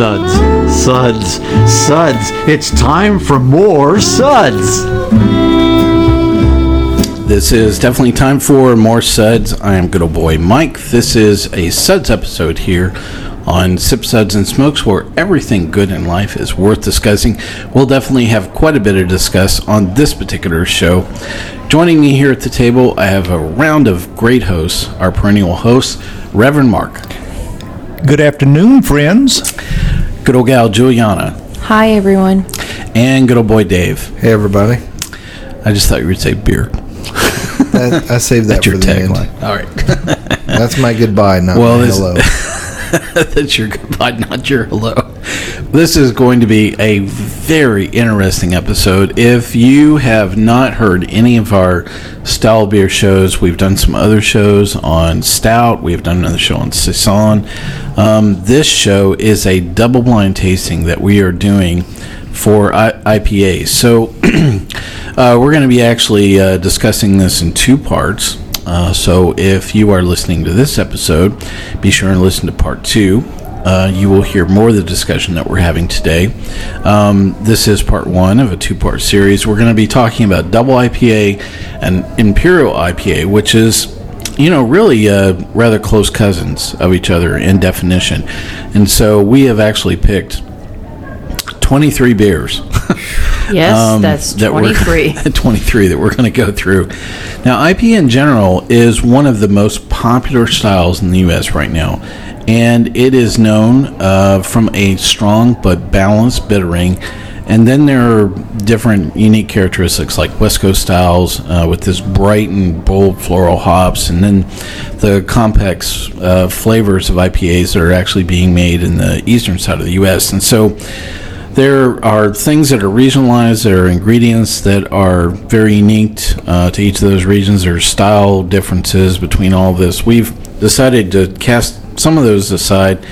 Suds, suds, suds. It's time for more suds. This is definitely time for more suds. I am good old boy Mike. This is a suds episode here on Sip Suds and Smokes, where everything good in life is worth discussing. We'll definitely have quite a bit to discuss on this particular show. Joining me here at the table, I have a round of great hosts. Our perennial host, Reverend Mark. Good afternoon, friends. Good old gal Julieanna. Hi, everyone. And good old boy Dave. Hey, everybody. I just thought you would say beer. I, I saved that That's for your the end. tagline. All right. That's my goodbye, not Well, my this- hello. That's your goodbye, not your hello. This is going to be a very interesting episode. If you have not heard any of our style beer shows, we've done some other shows on Stout. We've done another show on Saison. Um, this show is a double blind tasting that we are doing for I- IPAs. So uh, we're going to be actually uh, discussing this in two parts. Uh, so if you are listening to this episode, be sure and listen to part two. Uh, you will hear more of the discussion that we're having today. Um, this is part one of a two part series. We're going to be talking about double IPA and Imperial IPA, which is you know, really uh, rather close cousins of each other in definition. And so we have actually picked 23 beers. Yes, um, that's that 23. 23 that we're going to go through. Now, IPA in general is one of the most popular styles in the U.S. right now, and it is known uh, from a strong but balanced bittering. And then there are different unique characteristics like West Coast styles uh, with this bright and bold floral hops, and then the complex uh, flavors of IPAs that are actually being made in the eastern side of the U.S. And so there are things that are regionalized. There are ingredients that are very unique uh, to each of those regions. There are style differences between all this. We've decided to cast some of those aside.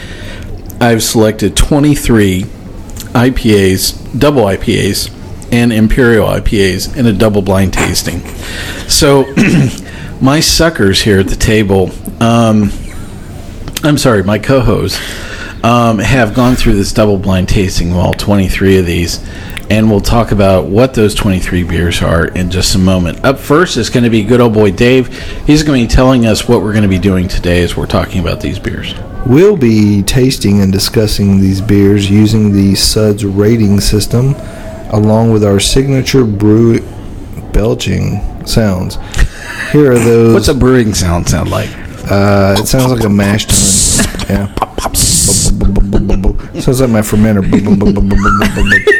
I've selected 23 IPAs, double IPAs, and Imperial IPAs in a double blind tasting. So, my suckers here at the table, um, I'm sorry, my co hosts um, have gone through this double blind tasting of all 23 of these, and we'll talk about what those 23 beers are in just a moment. Up first is going to be good old boy Dave. He's going to be telling us what we're going to be doing today as we're talking about these beers. We'll be tasting and discussing these beers using the Suds rating system, along with our signature brew belching sounds. Here are those. What's a brewing sound sound like? Uh, it sounds like a mash tun. Yeah. Sounds like my fermenter.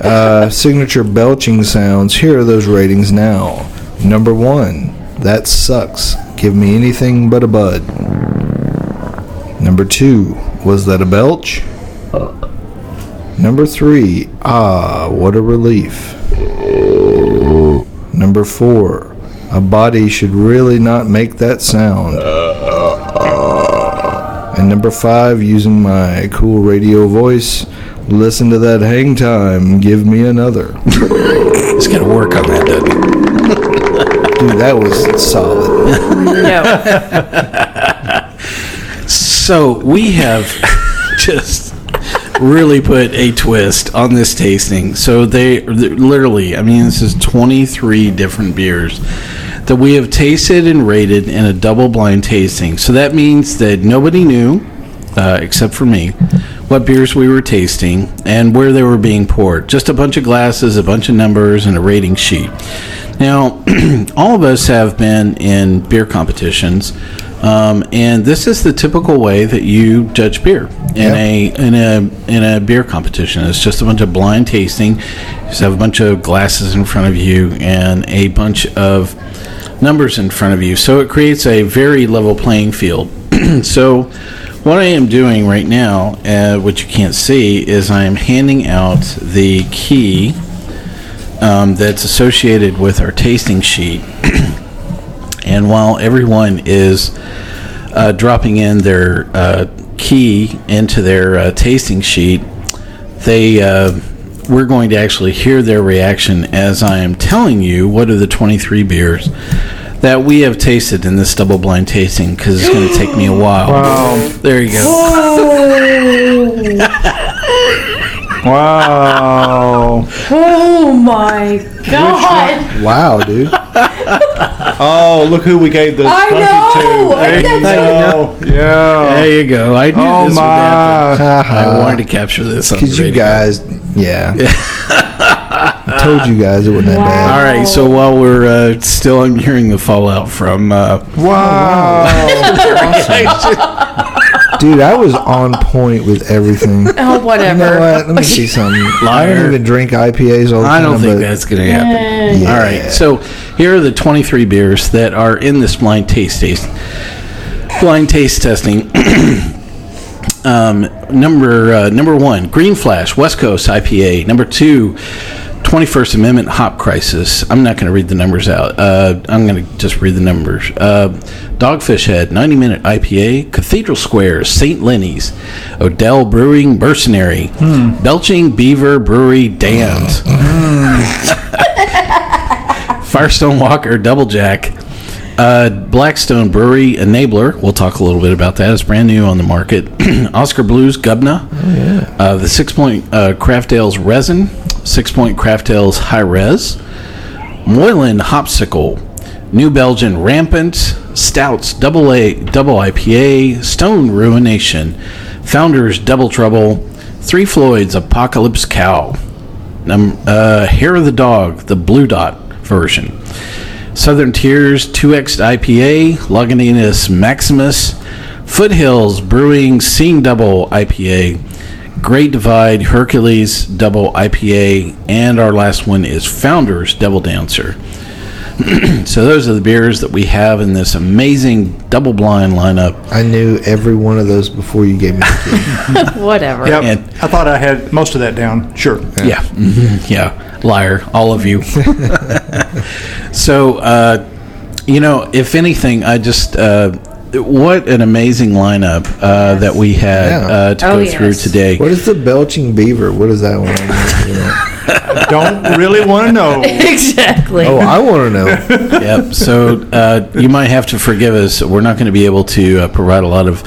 Uh, signature belching sounds. Here are those ratings now. Number one, that sucks. Give me anything but a bud. Number two, was that a belch? Number three, ah, what a relief. Number four, a body should really not make that sound. And number five, using my cool radio voice, listen to that hang time, give me another. It's got to work on that, doesn't it? Dude, that was solid. No. So we have just really put a twist on this tasting. So they literally, I mean, this is 23 different beers that we have tasted and rated in a double blind tasting. So that means that nobody knew, uh, except for me, what beers we were tasting and where they were being poured. Just a bunch of glasses, a bunch of numbers, and a rating sheet. Now, all of us have been in beer competitions, um, and this is the typical way that you judge beer in a in a in a beer competition. It's just a bunch of blind tasting. You just have a bunch of glasses in front of you and a bunch of numbers in front of you. So it creates a very level playing field. so What I am doing right now, uh, which you can't see, is I am handing out the key um, that's associated with our tasting sheet. and while everyone is uh, dropping in their uh, key into their uh, tasting sheet, they uh, we're going to actually hear their reaction as I am telling you what are the 23 beers that we have tasted in this double blind tasting because it's going to take me a while. Wow. There you go. Wow. Oh my god! Wow, dude. Oh, look who we gave the I puppy know! to. Ain't that Oh, yeah. There you go. I knew Oh this would happen. my. I wanted uh-huh. to capture this Because you radio. guys, yeah. I told you guys it wasn't that bad. All right, so while we're uh, still hearing the fallout from uh, Wow. Dude, I was on point with everything. Oh, You know whatever. what? Let me see something. I Liar. don't even drink IPAs all the I time. don't think but that's going to happen. Yeah. All right, so here are the 23 beers that are in this blind taste taste blind taste testing. um, number uh, number one, Green Flash West Coast IPA. Number two. 21st Amendment Hop Crisis. I'm not going to read the numbers out. Uh, I'm going to just read the numbers. Uh, Dogfish Head, 90 Minute IPA. Cathedral Squares, St. Lenny's. Odell Brewing, Mercenary. Belching Beaver Brewery, Dams. Firestone Walker Double Jack. Uh, Blackstone Brewery Enabler. We'll talk a little bit about that. It's brand new on the market. Oskar Blues Gubna. Uh, the Sixpoint uh, Craft Ales Resin. Sixpoint Craft Ales Hi-Res. Moylan Hopsickle. New Belgium Rampant. Stoudt's Double A Double IPA. Stone Ruination. Founders Double Trouble. Three Floyds Apocalypse Cow. Num- uh, Hair of the Dog, the Blue Dot version. Southern Tiers 2X IPA, Lagunitas Maximus, Foothills Brewing Seeing Double IPA, Great Divide Hercules Double IPA, and our last one is Founders Devil Dancer. so those are the beers that we have in this amazing double blind lineup. I knew every one of those before you gave me the key. Whatever. Yep. And- I thought I had most of that down. Sure. Yeah, mhm, yeah, liar, all of you. so, uh, you know, if anything, I just uh, what an amazing lineup uh, that we had Yeah. uh, to Oh, go through today. What is the belching beaver? What is that one? You know? Don't really want to know. exactly. Oh, I want to know. yep. So uh, you might have to forgive us. We're not going to be able to uh, provide a lot of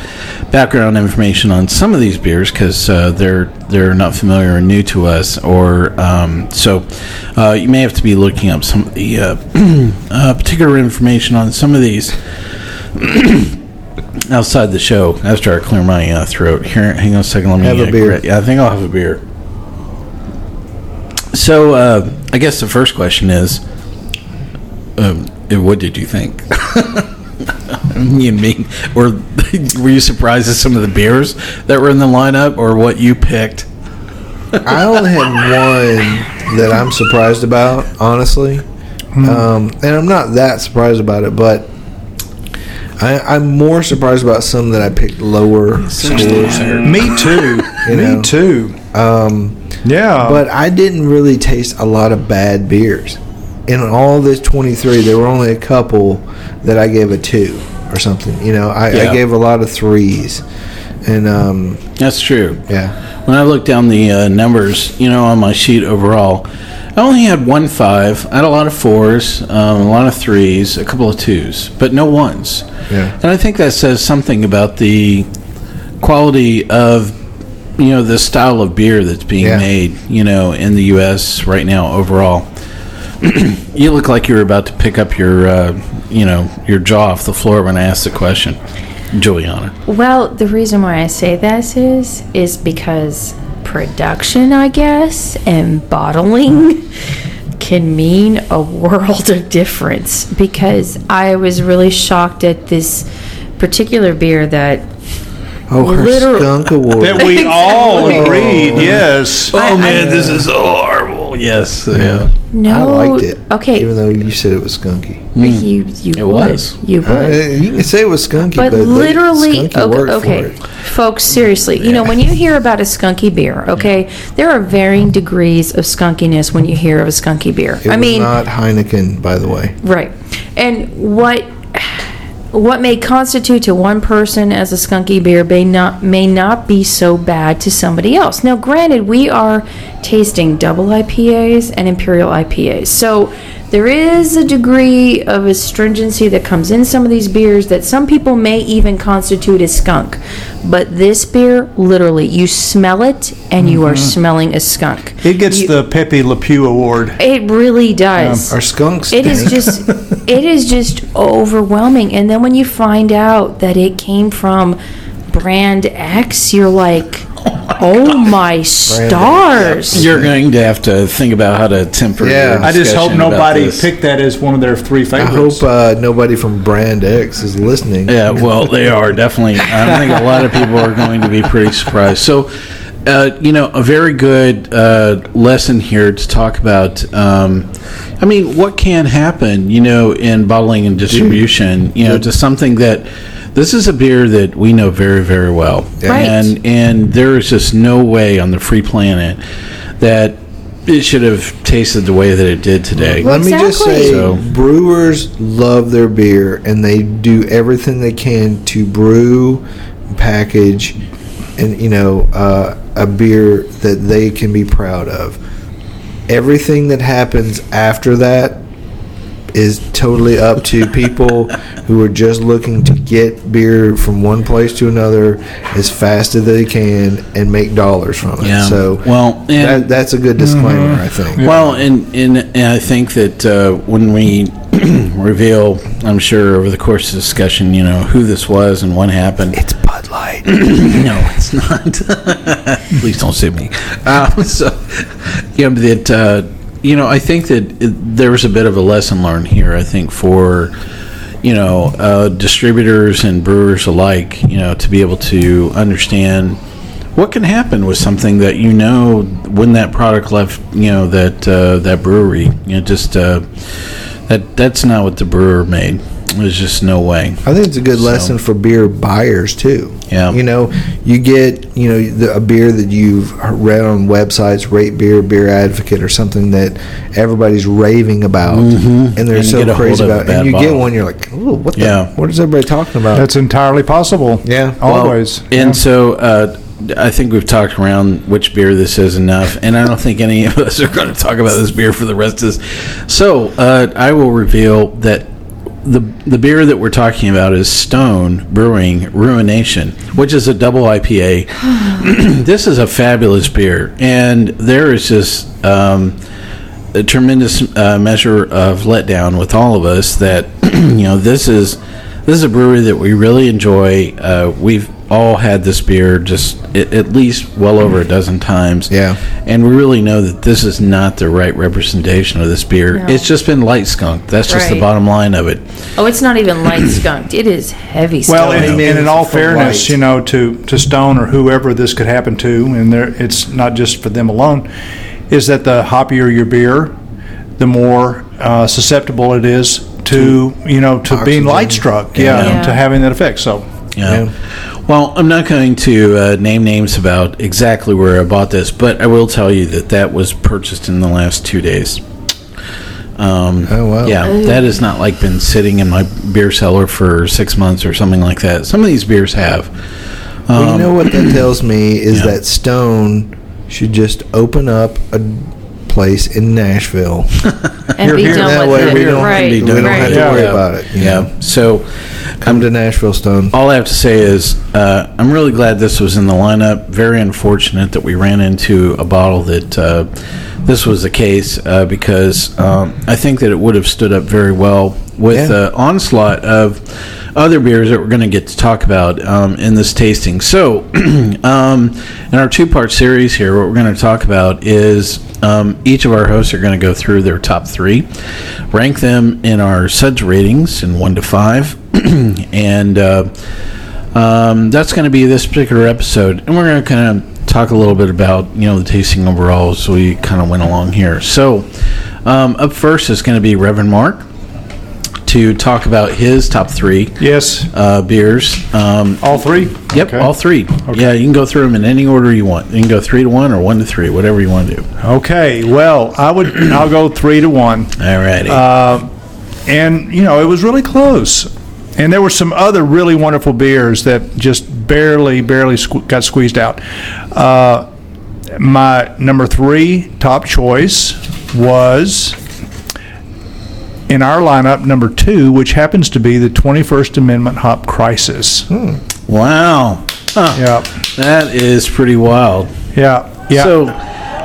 background information on some of these beers because uh, they're they're not familiar or new to us. Or um, so uh, you may have to be looking up some of the uh, uh, particular information on some of these. Outside the show, after I clear my uh, throat. Here, hang on a second. Let me Have a uh, beer. gra- Yeah, I think I'll have a beer. So, uh, I guess the first question is, um, eh, what did you think? me and me, or were you surprised at some of the beers that were in the lineup, or what you picked? I only had one that I'm surprised about, honestly. Um, and I'm not that surprised about it, but I, I'm more surprised about some that I picked lower scores. Me too. You Me too. Um, Yeah. but I didn't really taste a lot of bad beers. In all this 23, there were only a couple that I gave a two or something. You know, I, Yeah. I gave a lot of threes. And um, That's true. yeah, When I looked down the uh, numbers, you know, on my sheet overall, I only had one five. I had a lot of fours, um, a lot of threes, a couple of twos, but no ones. yeah. And I think that says something about the quality of, you know, the style of beer that's being Yeah. made, you know, in the U.S. right now overall. you look like you were about to pick up your, uh, you know, your jaw off the floor when I asked the question, Julieanna. Well, the reason why I say this is is because production, I guess, and bottling can mean a world of difference because I was really shocked at this particular beer that Oh, her Literal- skunk award. that we all agreed. Yes. Oh man, this is so horrible. Oh yes, yeah. No. I liked it. Okay. Even though you said it was skunky. you you It would. was. You would. Uh, you can say it was skunky, But but, they- literally, skunky okay, okay. folks, seriously, you know, when you hear about a skunky beer, okay, there are varying degrees of skunkiness when you hear of a skunky beer. It I was mean, not Heineken, by the way. right. And what what may constitute to one person as a skunky beer may not may not be so bad to somebody else. Now, granted, we are tasting double IPAs and imperial IPAs, so there is a degree of astringency that comes in some of these beers that some people may even constitute as skunk. But this beer, literally, you smell it and you are mm-hmm. smelling a skunk. It gets You- the Pepe Le Pew Award. It really does. Our skunks. It is just, it is just overwhelming. And then when you find out that it came from brand X, you're like, oh my stars. You're going to have to think about how to temper. Yeah. your I just hope nobody picked that as one of their three I favorites. hope uh, nobody from Brand X is listening. Yeah, well, they are definitely. I think a lot of people are going to be pretty surprised. So, uh, you know, a very good uh, lesson here to talk about. Um, I mean, what can happen, you know, in bottling and distribution, you know, to something that this is a beer that we know very, very well, Right. and and there is just no way on the free planet that it should have tasted the way that it did today. Let me just say, So- brewers love their beer, and they do everything they can to brew, package, and you know, uh, a beer that they can be proud of. Everything that happens after that is totally up to people who are just looking to get beer from one place to another as fast as they can and make dollars from it. Yeah. So, Well, and- that, that's a good disclaimer, I think. Well, and, and and I think that uh, when we reveal, I'm sure over the course of the discussion, you know, who this was and what happened. It's Bud Light. no, it's not. Please don't sue me. Um, so, you know, that, uh, you know, I think that it, there was a bit of a lesson learned here, I think, for, you know, uh, distributors and brewers alike, you know, to be able to understand what can happen with something that you know when that product left, you know, that uh, that brewery, you know, just uh, that that's not what the brewer made. There's just no way. I think it's a good So- lesson for beer buyers too. Yeah. You know, you get you know the, a beer that you've read on websites, Rate Beer, Beer Advocate, or something that everybody's raving about, and they're And so get a hold crazy about. it. And you get one, you're like, oh, what the? Yeah. What is everybody talking about? That's entirely possible. Yeah. Always. And Yeah. so uh, I think we've talked around which beer this is enough, and I don't think any of us are going to talk about this beer for the rest of this. So uh, I will reveal that the the beer that we're talking about is Stone Brewing Ruination, which is a double IPA. this is a fabulous beer, and there is just. Um, a tremendous uh, measure of letdown with all of us that you know this is this is a brewery that we really enjoy. Uh, we've all had this beer just at, at least well over a dozen times. Yeah. and we really know that this is not the right representation of this beer. No. It's just been light skunk. That's just the bottom line of it. Oh, it's not even light skunked. It is heavy Well, skunk. and, and in all fairness, light. you know, to, to Stone or whoever this could happen to, and there, it's not just for them alone, is that the hoppier your beer, the more uh, susceptible it is to, you know, to being light struck. Yeah, Yeah. to having that effect. So, Yeah. Yeah. Well, I'm not going to uh, name names about exactly where I bought this, but I will tell you that that was purchased in the last two days. Um, Oh, wow. Yeah, that has not like been sitting in my beer cellar for six months or something like that. Some of these beers have. well, you know what that tells me is Um, yeah. that Stone should just open up a place in Nashville. and be done that with way it. we don't, right, be we don't with have to Yeah. worry Yeah. about it. Yeah. know. So Come to Nashville, Stone. all I have to say is uh, I'm really glad this was in the lineup. Very unfortunate that we ran into a bottle that uh, this was the case uh, because um, I think that it would have stood up very well with Yeah. the onslaught of other beers that we're going to get to talk about um, in this tasting. So, um, in our two part series here, what we're going to talk about is um, each of our hosts are going to go through their top three, rank them in our suds ratings in one to five, and uh, um, that's going to be this particular episode. And we're going to kind of talk a little bit about you know the tasting overall as we kind of went along here. So, um, up first is going to be Reverend Mark to talk about his top three Yes, uh, beers. Um, all three? Yep, Okay. all three. Yeah, you can go through them in any order you want. You can go three to one or one to three, whatever you want to do. Okay, well, I would, I'll go three to one. Alrighty. Uh, and you know it was really close and there were some other really wonderful beers that just barely barely sque- got squeezed out uh, my number three top choice was in our lineup number two which happens to be the 21st amendment hop crisis wow. Huh. yeah That is pretty wild. yeah yeah So,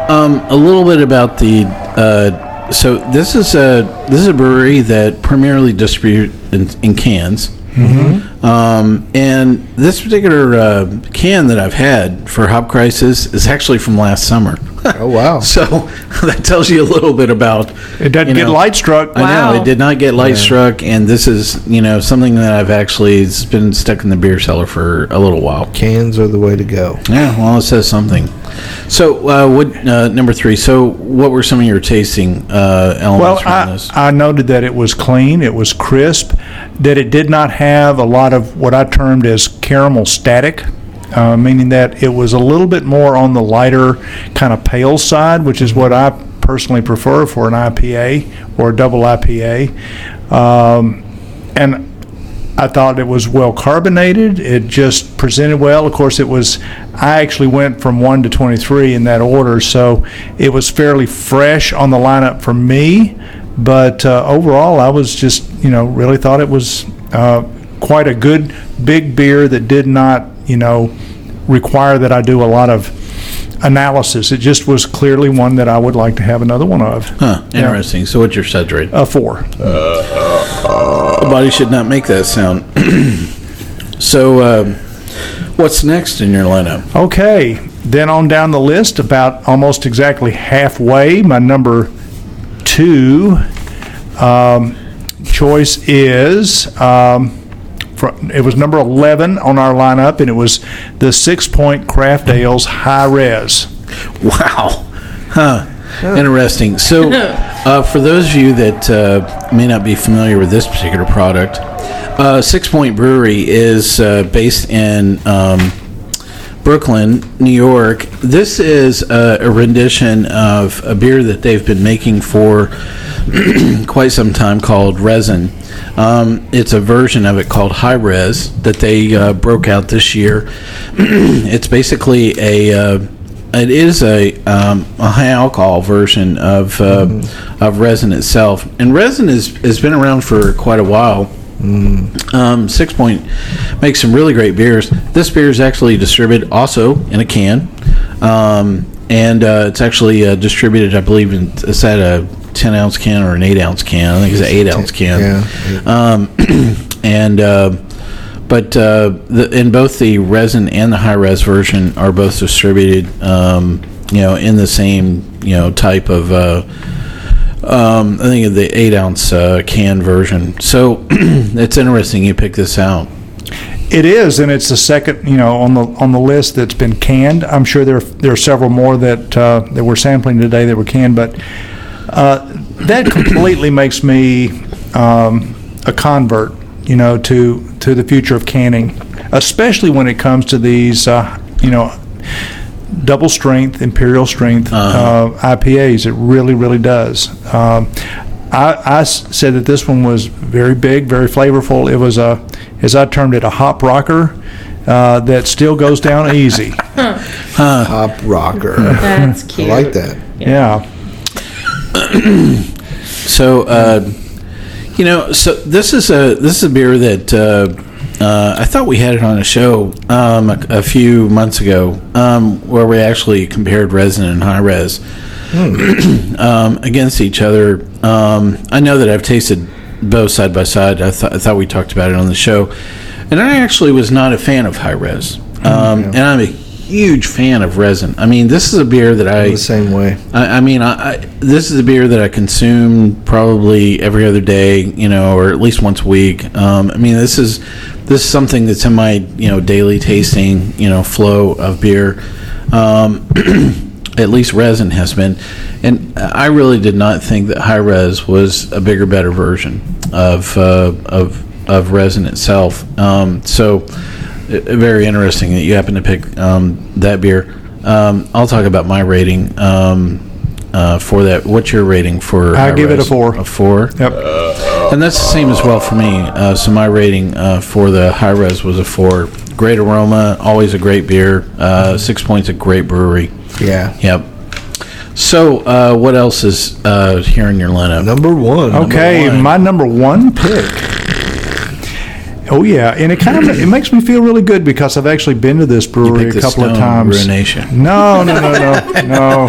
um, a little bit about the. Uh, so this is a this is a brewery that primarily distributes in, in cans. Mm-hmm. Um, and this particular uh, can that I've had for Hop Crisis is actually from last summer. Oh wow. so that tells you a little bit about. it doesn't you get light struck I know it did not get light struck, and this is you know something that I've actually it's been stuck in the beer cellar for a little while. Cans are the way to go. Yeah, well, it says something. So, uh, what uh, number three? So, what were some of your tasting uh, Well, elements from I, this? I noted that it was clean, it was crisp, that it did not have a lot of what I termed as caramel static, uh, meaning that it was a little bit more on the lighter, kind of pale side, which is what I personally prefer for an IPA or a double IPA. Um, and I thought it was well carbonated. It just presented well. Of course, it was. I actually went from one to twenty-three in that order, so it was fairly fresh on the lineup for me. But uh, overall, I was just, you know, really thought it was uh, quite a good big beer that did not, you know, require that I do a lot of analysis. It just was clearly one that I would like to have another one of. Huh, interesting. So, what's your suds rate? A four. The body should not make that sound. so, um, what's next in your lineup? Okay, then on down the list, about almost exactly halfway, my number two um, choice is um, it was number 11 on our lineup, and it was the Sixpoint Craft Ales Hi-Res. Wow. Huh. Interesting. So, uh, for those of you that uh, may not be familiar with this particular product, uh, Sixpoint Brewery is uh, based in um, Brooklyn, New York. This is a, a rendition of a beer that they've been making for quite some time called Resin. Um, it's a version of it called Hi-Res that they uh, broke out this year. it's basically a uh, it is a um, a high alcohol version of uh, of resin itself, and resin is has been around for quite a while. Um, Sixpoint makes some really great beers. This beer is actually distributed also in a can, um, and uh, it's actually uh, distributed, I believe, in it's at a ten ounce can or an eight ounce can. I think it's an eight ounce can. Yeah. Um, and uh, but uh, the, in both the resin and the high res version are both distributed, um, you know, in the same you know type of. Uh, um, I think of the eight ounce uh, can version. So it's interesting you pick this out. It is, and it's the second, you know, on the on the list that's been canned. I'm sure there there are several more that uh, that we're sampling today that were canned, but uh, that completely makes me um, a convert, you know, to to the future of canning, especially when it comes to these, uh, you know, double strength, imperial strength uh, IPAs. It really, really does. Um, I, I s- said that this one was very big, very flavorful. It was a, as I termed it, a hop rocker uh, that still goes down easy. Hop rocker. That's cute. I like that. Yeah. So, uh, you know, so this is a this is a beer that uh, uh, I thought we had it on a show um, a, a few months ago um, where we actually compared resin and high res um, against each other. Um, I know that I've tasted both side by side. I, th- I thought we talked about it on the show, and I actually was not a fan of high res, um, and I'm a huge fan of resin. I mean, this is a beer that I The same way. I, I mean, I, I, this is a beer that I consume probably every other day, you know, or at least once a week. Um, I mean, this is this is something that's in my you know daily tasting you know flow of beer. Um, at least resin has been, and I really did not think that high res was a bigger, better version of uh, of of resin itself. Um, so, very interesting that you happen to pick um, that beer. Um, I'll talk about my rating um, uh, for that. What's your rating for? I high give it a four. A four. Yep. And that's the same as well for me. Uh, so my rating uh, for the high res was a four. Great aroma, always a great beer. Uh, six points, a great brewery. Yeah. Yep. So uh, what else is uh, here in your lineup? Number one. Okay, one. my number one pick. Oh yeah, and it kind of it makes me feel really good because I've actually been to this brewery a couple of times. Ruination. No, no, no, no, no.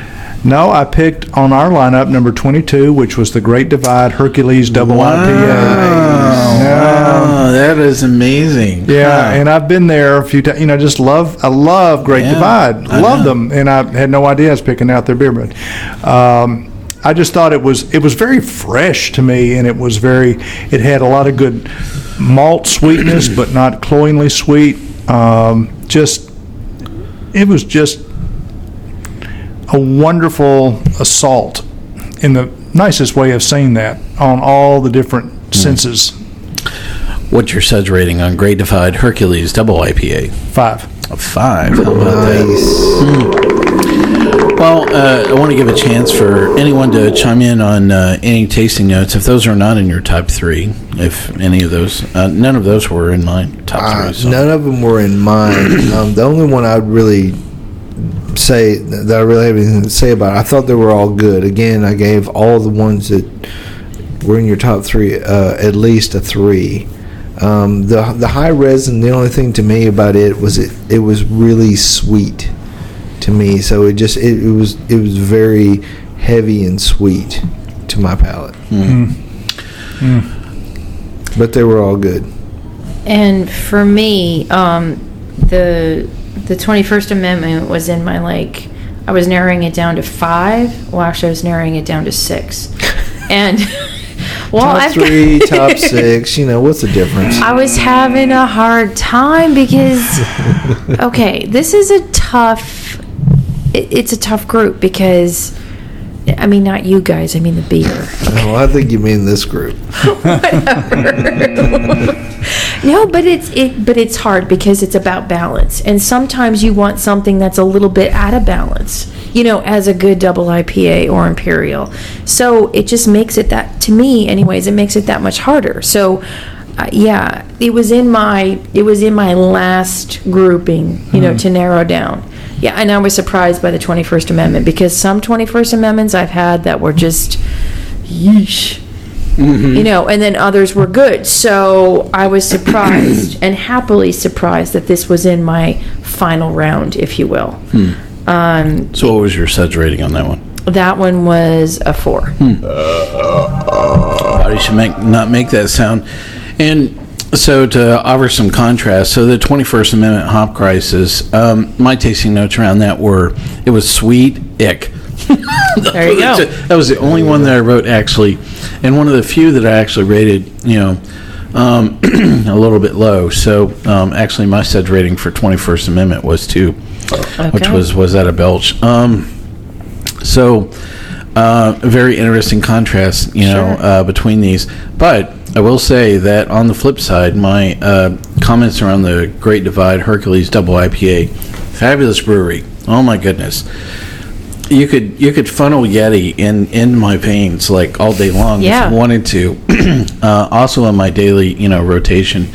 No, I picked on our lineup number 22, which was the Great Divide Hercules Double IPA. Yeah. Oh, that is amazing. Yeah, Huh. and I've been there a few times. You know, just love. I love Great Yeah, Divide. I love know. them, and I had no idea I was picking out their beer, but um, I just thought it was it was very fresh to me, and it was very. It had a lot of good malt sweetness, but not cloyingly sweet. Um, just, it was just a wonderful assault, in the nicest way of saying that, on all the different Hmm. senses. What's your suds rating on Great Divide Hercules Double IPA? Five. A five. How about that? Nice. Well, uh, I want to give a chance for anyone to chime in on uh, any tasting notes. If those are not in your top three, if any of those, uh, none of those were in my top Uh, three. So. none of them were in mine. Um, the only one I'd really say that I really have anything to say about. I thought they were all good. Again, I gave all the ones that were in your top three uh, at least a three. Um, the the high resin. The only thing to me about it was it it was really sweet to me. So it just it, it was it was very heavy and sweet to my palate. Hmm. Hmm. Hmm. But they were all good. And for me, um, the the Twenty First Amendment was in my like. I was narrowing it down to five. Well, actually, I was narrowing it down to six. And well, top I've three, top six. You know what's the difference? I was having a hard time because, okay, this is a tough. It, it's a tough group because, I mean, not you guys. I mean the beer. Oh, I think you mean this group. No, but it's it but it's hard because it's about balance. And sometimes you want something that's a little bit out of balance, you know, as a good double IPA or imperial. So it just makes it that to me anyways, it makes it that much harder. So uh, yeah, it was in my it was in my last grouping, you know, to narrow down. Yeah, and I was surprised by the 21st Amendment because some 21st Amendments I've had that were just yeesh mm-hmm. you know, and then others were good. So I was surprised and happily surprised that this was in my final round, if you will. Hmm. Um, So, what was your suds rating on that one? that one was a four. Hmm. Body should make not make that sound. And so to offer some contrast, so the 21st Amendment hop crisis, um, my tasting notes around that were it was sweet, ick. There you go. That was the only one that I wrote actually, and one of the few that I actually rated, you know, um, a little bit low. So um, actually, my suds rating for 21st Amendment was two, which Okay. was was at a belch. Um, so, uh, very interesting contrast, you know, Sure. uh, between these. But I will say that on the flip side, my uh, comments around the Great Divide Hercules Double IPA, fabulous brewery. Oh my goodness. You could you could funnel Yeti in in my veins like all day long Yeah. if you wanted to. uh, also in my daily you know rotation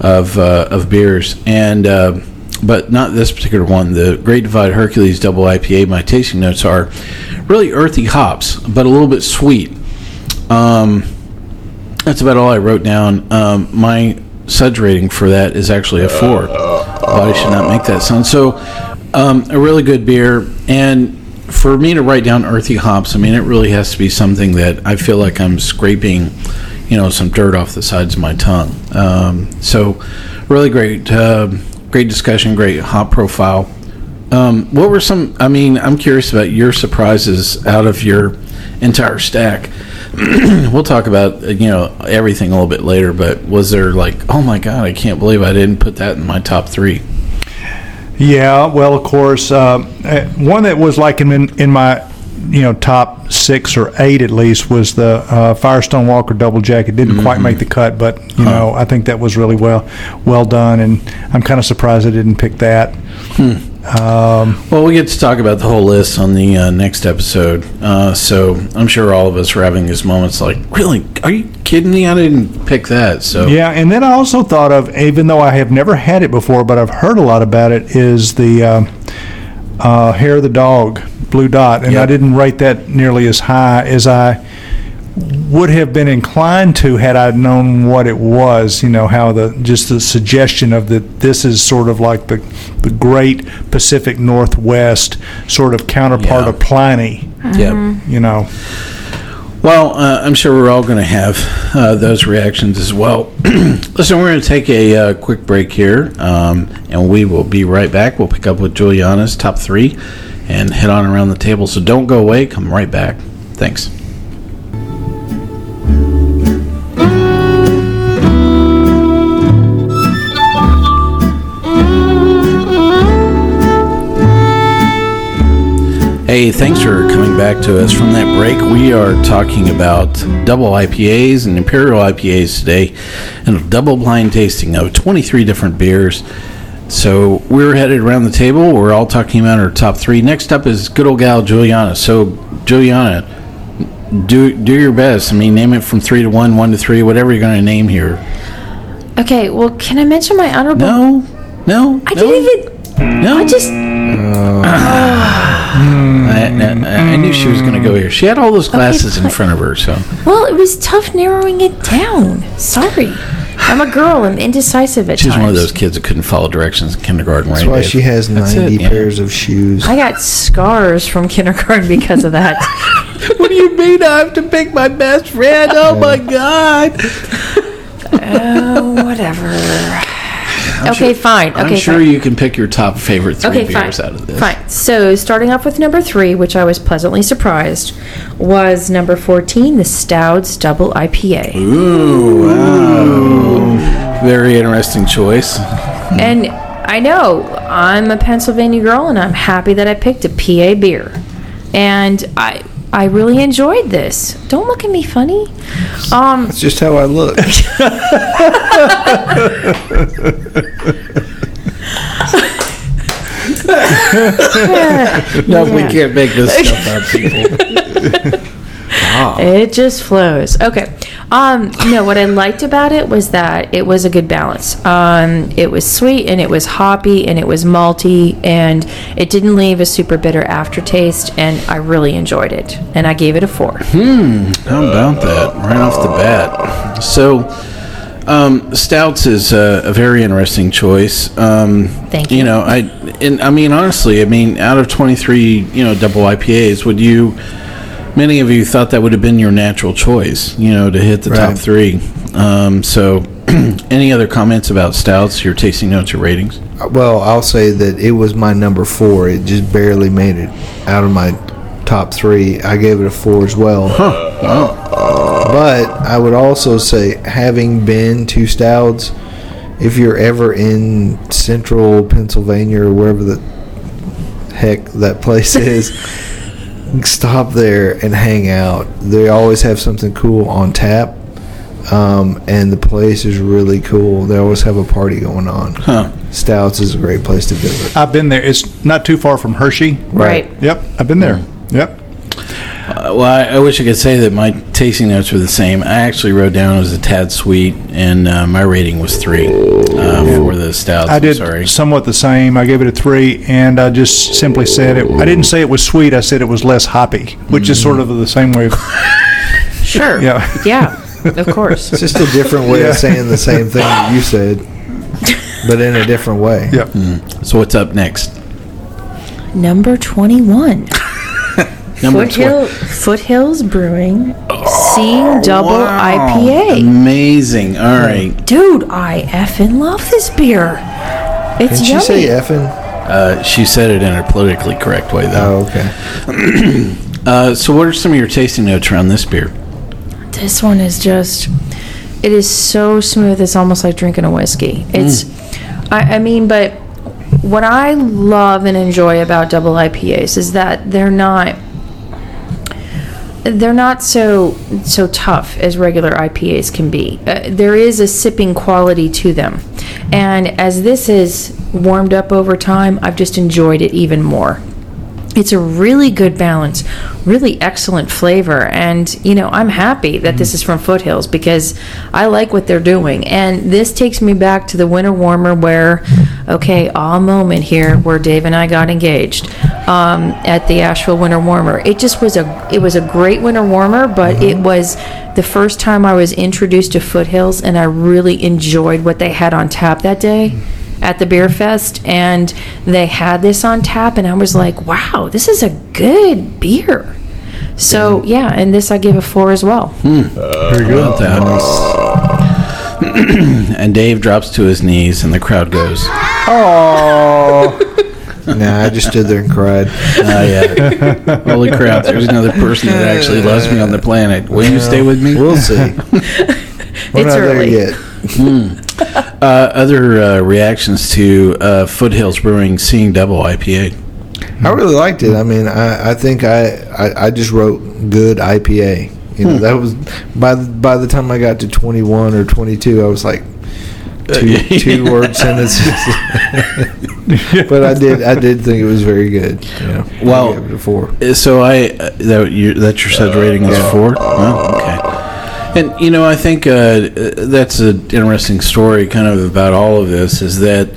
of uh, of beers and uh, but not this particular one. The Great Divide Hercules Double IPA. My tasting notes are really earthy hops, but a little bit sweet. Um, that's about all I wrote down. Um, my suds rating for that is actually a four. Body should not make that sound. So, um, a really good beer. And for me to write down earthy hops, I mean, it really has to be something that I feel like I'm scraping, you know, some dirt off the sides of my tongue. Um, so, really great, uh, great discussion, great hop profile. Um, what were some? I mean, I'm curious about your surprises out of your entire stack. we'll talk about you know everything a little bit later, but was there like, oh my god, I can't believe I didn't put that in my top three? Yeah, well, of course, uh, one that was like in in my you know top six or eight at least was the uh, Firestone Walker Double Jack. It didn't quite make the cut, but you know I think that was really well well done, and I'm kind of surprised I didn't pick that. Well, we get to talk about the whole list on the uh, next episode. Uh, so I'm sure all of us are having these moments like, really? Are you kidding me? I didn't pick that. So Yeah, and then I also thought of, even though I have never had it before, but I've heard a lot about it, is the um, uh, hair of the dog, blue dot, and I didn't rate that nearly as high as I would have been inclined to had I known what it was. You know how the just the suggestion of that this is sort of like the the great Pacific Northwest sort of counterpart Yeah. of Pliny. yeah. You know. Well, uh, I'm sure we're all going to have uh, those reactions as well. Listen, we're going to take a uh, quick break here, um, and we will be right back. We'll pick up with Julieanna's top three and head on around the table. So don't go away. Come right back. Thanks. Hey, thanks for coming back to us from that break. We are talking about double IPAs and imperial IPAs today, and a double blind tasting of 23 different beers. So we're headed around the table. We're all talking about our top three. Next up is good old gal Julieanna. So Julieanna, do do your best. I mean, name it from three to one, one to three, whatever you're going to name here. Okay, well, can I mention my honorable? No, no, I no, didn't even. No, I just. Uh, hmm. I, I- I knew she was going to go here. She had all those glasses in front of her, so. Well, it was tough narrowing it down. Sorry. I'm a girl. I'm indecisive at She's times. one of those kids that couldn't follow directions in kindergarten, That's right? why Dave? she has That's it, 90 yeah. pairs of shoes. I got scars from kindergarten because of that. What do you mean I have to pick my best friend? Oh my god! oh, whatever. Okay, fine. Okay, I'm sure fine. you can pick your top favorite three Okay, fine. beers out of this. Fine. So, starting off with number three, which I was pleasantly surprised, was number 14, the Stoudt's Double IPA. Ooh, wow. Very interesting choice. And I know I'm a Pennsylvania girl, and I'm happy that I picked a PA beer. And I. I really enjoyed this. Don't look at me funny. Um, That's just how I look. No, we can't make this stuff up, people. It just flows. Okay. Um, no, what I liked about it was that it was a good balance. Um, it was sweet and it was hoppy and it was malty and it didn't leave a super bitter aftertaste and I really enjoyed it. And I gave it a four. Hmm. How about that? Right off the bat. So, um, Stoudt's is a, a very interesting choice. Um, Thank You you. know, I and I mean honestly, I mean out of twenty three, you know, double IPAs, would you? Many of you thought that would have been your natural choice, you know, to hit the top three. Um, so, any other comments about Stoudt's? Your tasting notes, your ratings? well, I'll say that it was my number four. It just barely made it out of my top three. I gave it a four as well. Huh. But I would also say, having been to Stoudt's, if you're ever in central Pennsylvania or wherever the heck that place is, stop there and hang out. They always have something cool on tap. Um, and the place is really cool. They always have a party going on. Huh. Stoudt's is a great place to visit. I've been there. It's not too far from Hershey. Right. Yep, I've been there. Yep. Uh, well, I, I wish I could say that my tasting notes were the same. I actually wrote down it was a tad sweet, and uh, my rating was three uh, for the Stoudt's. I I'm did sorry. somewhat the same. I gave it a three, and I just simply said it. I didn't say it was sweet. I said it was less hoppy, which is sort of the same way. Sure. Yeah. Yeah, of course. It's just a different way Yeah. of saying the same thing that you said, but in a different way. Yep. So what's up next? Number 21. Number Foothill, Foothills Brewing Seeing Double Wow. IPA. Amazing. All right. Dude, I effing love this beer. It's Didn't she say effing? Uh, she said it in a politically correct way, though. Oh, okay. Uh, so, what are some of your tasting notes around this beer? This one is just, it is so smooth. It's almost like drinking a whiskey. It's, I, I mean, but what I love and enjoy about double IPAs is that they're not they're not so so tough as regular IPAs can be. Uh, there is a sipping quality to them, and as this has warmed up over time, I've just enjoyed it even more. It's a really good balance, really excellent flavor, and you know I'm happy that this mm-hmm. is from Foothills because I like what they're doing, and this takes me back to the winter warmer where, okay, all moment here where Dave and I got engaged um, at the Asheville Winter Warmer. It just was a it was a great winter warmer, but it mm-hmm. was the first time I was introduced to Foothills, and I really enjoyed what they had on tap that day mm-hmm. At the beer fest and they had this on tap and I was like, wow, this is a good beer. So yeah, and this I give a four as well. Very good. About that. and Dave drops to his knees, and the crowd goes, Oh, Nah, I just stood there and cried. "Ah, yeah, holy crap! There's another person that actually loves me on the planet. Will you stay with me?" We'll see. We're It's not early. there yet. Uh, other uh, reactions to uh, Foothills Brewing seeing double IPA. I really liked it. I mean, I, I think I, I, I just wrote good IPA. You know, that was by the, by the time I got to 21 or 22, I was like two two word sentences. but I did I did think it was very good. I Well- a four. Uh, So I uh, that you that your said rating is four. Oh, okay. And you know, I think uh, uh, that's an interesting story, kind of about all of this. Is that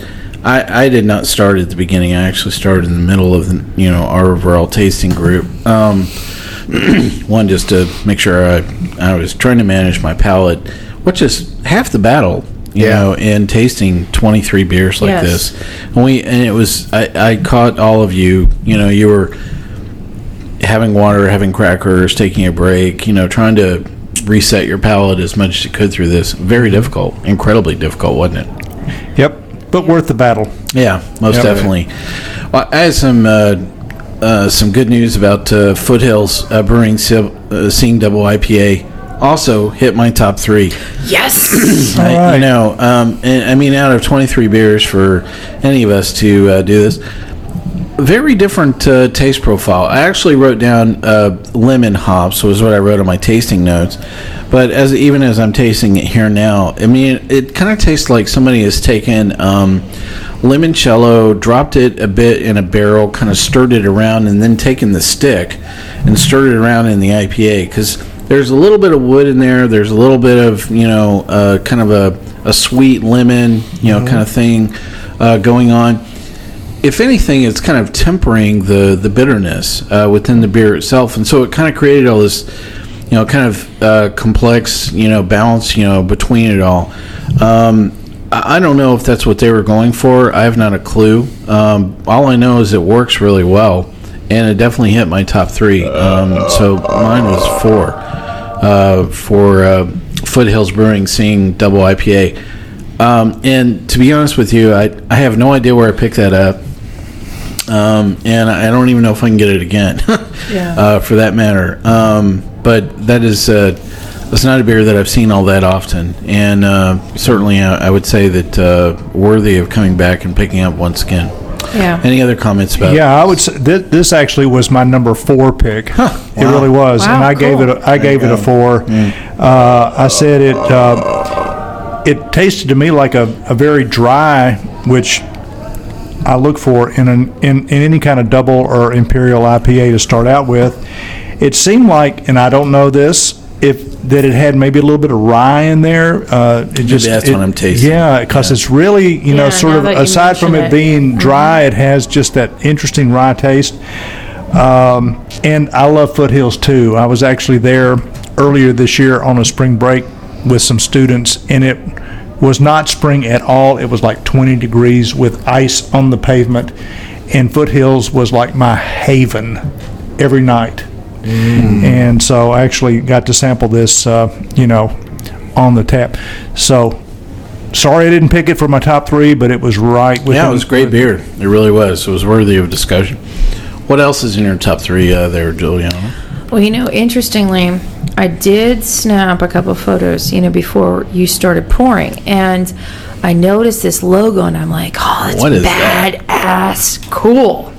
I, I did not start at the beginning. I actually started in the middle of the you know our overall tasting group. Um, one just to make sure I I was trying to manage my palate, which is half the battle. You Yeah. know, in tasting 23 beers like Yes. this, and we and it was I, I caught all of you. You know, you were having water, having crackers, taking a break, you know, trying to reset your palate as much as you could through this. Very difficult, incredibly difficult, wasn't it? yep. But worth the battle. Yeah, most Yep. definitely. Well, I had some uh, uh, some good news about uh, Foothills uh, Brewing Se- uh, Seeing Double IPA. Also hit my top three. Yes. I, right. You know, um, and, I mean, out of 23 beers for any of us to uh, do this, very different uh, taste profile. I actually wrote down uh, lemon hops was what I wrote on my tasting notes, but as even as I'm tasting it here now, I mean, it kind of tastes like somebody has taken um, limoncello, dropped it a bit in a barrel, kind of stirred it around, and then taken the stick and stirred it around in the IPA because there's a little bit of wood in there. There's a little bit of you know, uh, kind of a, a sweet lemon, you know, kind of thing uh, going on if anything, it's kind of tempering the the bitterness uh, within the beer itself, and so it kind of created all this, you know, kind of uh, complex, you know, balance, you know, between it all. Um, I don't know if that's what they were going for. I have not a clue. Um, all I know is it works really well, and it definitely hit my top three. Um, so mine was four uh, for uh, Foothills Brewing, seeing double IPA. Um, and to be honest with you, I, I have no idea where I picked that up. Um, and I don't even know if I can get it again, Yeah. uh, for that matter. Um, but that is uh, that's not a beer that I've seen all that often, and uh, certainly uh, I would say that uh, worthy of coming back and picking up once again. Yeah. Any other comments about? Yeah, I would say this, this actually was my number four pick. It Wow. really was, and Wow, I gave it. cool. A, I gave it a four. Uh, I said it. Uh, it tasted to me like a, a very dry, which I look for in an in, in any kind of double or imperial IPA to start out with. It seemed like, and I don't know this, if that it had maybe a little bit of rye in there. Uh, it just that's it- what I'm tasting. Yeah, because it's really you know Yeah, sort of aside from it it. being dry, it has just that interesting rye taste. Um, and I love foothills too. I was actually there earlier this year on a spring break with some students, and it was not spring at all. It was like 20 degrees with ice on the pavement, and foothills was like my haven every night. And so I actually got to sample this, uh, you know, on the tap. So sorry I didn't pick it for my top three, but it was right. yeah, within- it was great beer. It really was. It was worthy of discussion. What else is in your top three uh, there, Julieanna? Well, you know, interestingly, I did snap a couple photos, you know, before you started pouring, and I noticed this logo and I'm like, oh, that's What is that? badass. Cool.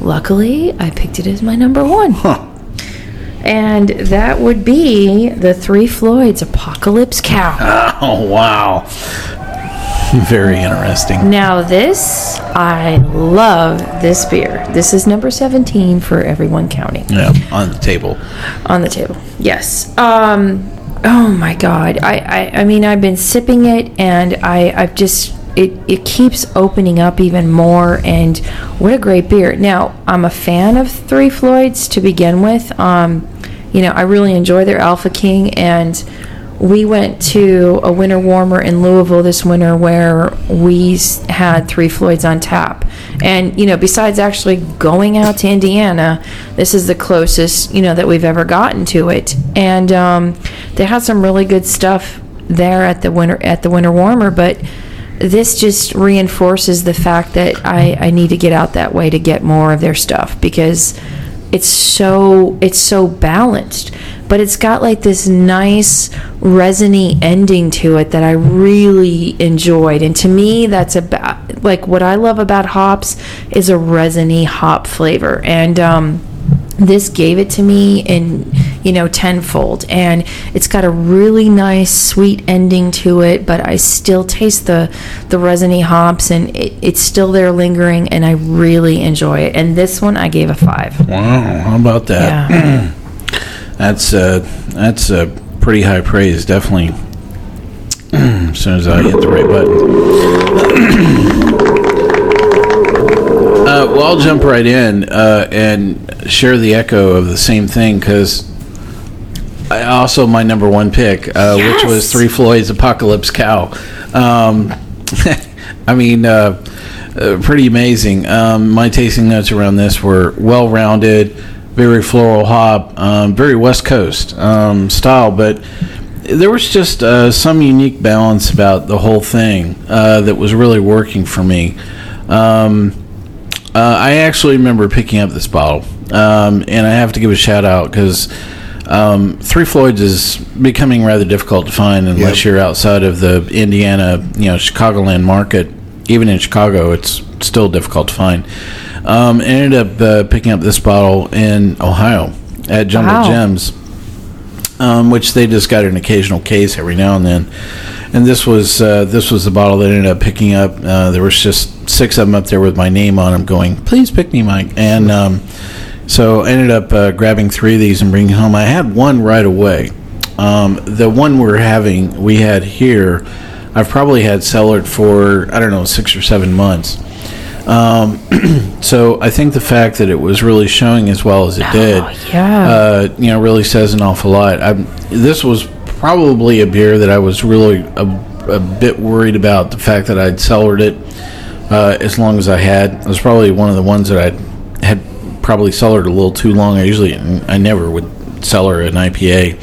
Luckily, I picked it as my number one. And that would be the Three Floyds Apocalypse Cow. Oh wow. Very interesting. Now, this, I love this beer. This is number 17 for everyone counting. Yeah, on the table. on the table. Yes. Um. Oh my God. I. I. I mean, I've been sipping it, and I. I've just. It. It keeps opening up even more, and what a great beer. Now, I'm a fan of Three Floyds to begin with. Um. You know, I really enjoy their Alpha King, and we went to a winter warmer in Louisville this winter where we had Three Floyds on tap. And, you know, besides actually going out to Indiana, this is the closest, you know, that we've ever gotten to it. And um, they had some really good stuff there at the winter at the winter warmer, but this just reinforces the fact that I, I need to get out that way to get more of their stuff because it's so it's so balanced but it's got like this nice resiny ending to it that I really enjoyed and to me that's about like what I love about hops is a resiny hop flavor and um this gave it to me in you know tenfold and it's got a really nice sweet ending to it but i still taste the the resiny hops and it, it's still there lingering and i really enjoy it and this one i gave a five Wow, how about that? yeah That's uh, that's uh, pretty high praise, definitely. as soon as I hit the right button. uh, well, I'll jump right in uh, and share the echo of the same thing because I also my number one pick, uh, which was Three Floyd's Apocalypse Cow. Um, I mean, uh, uh, pretty amazing. Um, my tasting notes around this were well rounded, very floral hop, um, very West Coast um, style, but there was just uh, some unique balance about the whole thing uh, that was really working for me. Um, uh, I actually remember picking up this bottle, um, and I have to give a shout out because um, Three Floyds is becoming rather difficult to find unless Yep. you're outside of the Indiana, you know, Chicagoland market. Even in Chicago, it's still difficult to find. Um, I ended up uh, picking up this bottle in Ohio at Jungle Wow. Jim's um, which they just got an occasional case every now and then. And this was uh, this was the bottle that I ended up picking up. Uh, there was just six of them up there with my name on them, going, "Please pick me, Mike." And um, so I ended up uh, grabbing three of these and bringing home. I had one right away. Um, the one we're having, we had here. I've probably had cellared for I don't know six or seven months. Um, so I think the fact that it was really showing as well as it did, yeah. uh, you know, really says an awful lot. i this was probably a beer that I was really a, a bit worried about the fact that I'd cellared it uh, as long as I had. It was probably one of the ones that I had probably cellared a little too long. I usually, I never would cellar an IPA.